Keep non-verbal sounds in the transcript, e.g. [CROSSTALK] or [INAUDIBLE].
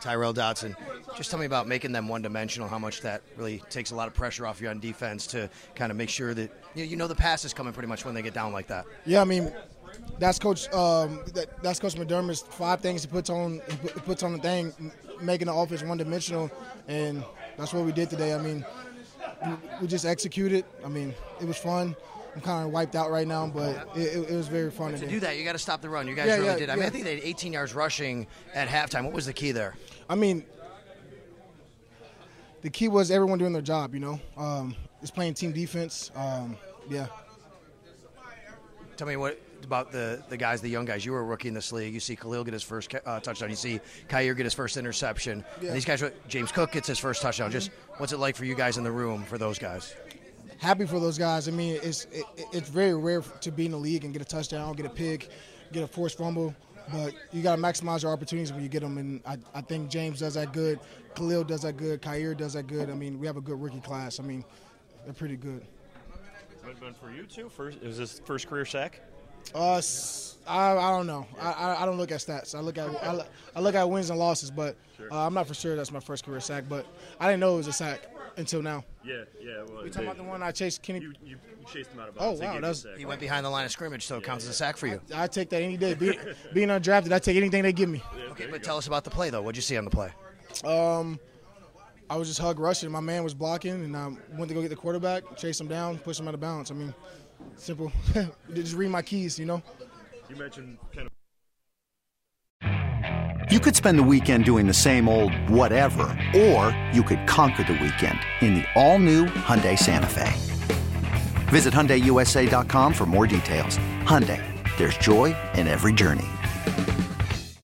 Tyrel Dodson. Just tell me about making them one dimensional, how much that really takes a lot of pressure off you on defense to kind of make sure that you know, the pass is coming pretty much when they get down like that. Yeah, I mean, that's Coach. Um, that, that's Coach McDermott's five things he puts on. He puts on the thing, making the offense one dimensional, and that's what we did today. I mean, we, we just executed. I mean, it was fun. I'm kind of wiped out right now, but it, it, it was very fun To do that, you got to stop the run. You guys Yeah, really yeah, did. I mean, I think they had 18 yards rushing at halftime. What was the key there? I mean, the key was everyone doing their job. You know, um, it's playing team defense. Um, yeah. Tell me what about the, the guys, the young guys. You were a rookie in this league. You see Khalil get his first uh, touchdown. You see Kaiir get his first interception. Yeah. And these guys, James Cook gets his first touchdown. Just what's it like for you guys in the room for those guys? Happy for those guys. I mean, it's it, it's very rare to be in the league and get a touchdown, get a pick, get a forced fumble. But you got to maximize your opportunities when you get them, and I, I think James does that good. Khalil does that good. Kaiir does that good. I mean, we have a good rookie class. I mean, they're pretty good. What been for you too? First, is this first career sack? Uh, s- I, I don't know. I, I, I don't look at stats. I look at I, look- I look at wins and losses, but uh, I'm not for sure that's my first career sack. But I didn't know it was a sack until now. Yeah, yeah. Well, We talking about the one I chased Kenny. you, you, you chased him out of Oh, bounds. They wow, that's- He went behind the line of scrimmage, so it counts as a sack for you. I take that any day. Be, being undrafted, I take anything they give me. Okay, but tell us about the play, though. What'd you see on the play? Um, I was just hug rushing. My man was blocking, and I went to go get the quarterback, chase him down, push him out of bounds. I mean, simple. [LAUGHS] just read my keys, you know. You mentioned kind of. You could spend the weekend doing the same old whatever, or you could conquer the weekend in the all-new Hyundai Santa Fe. Visit HyundaiUSA.com for more details. Hyundai, there's joy in every journey.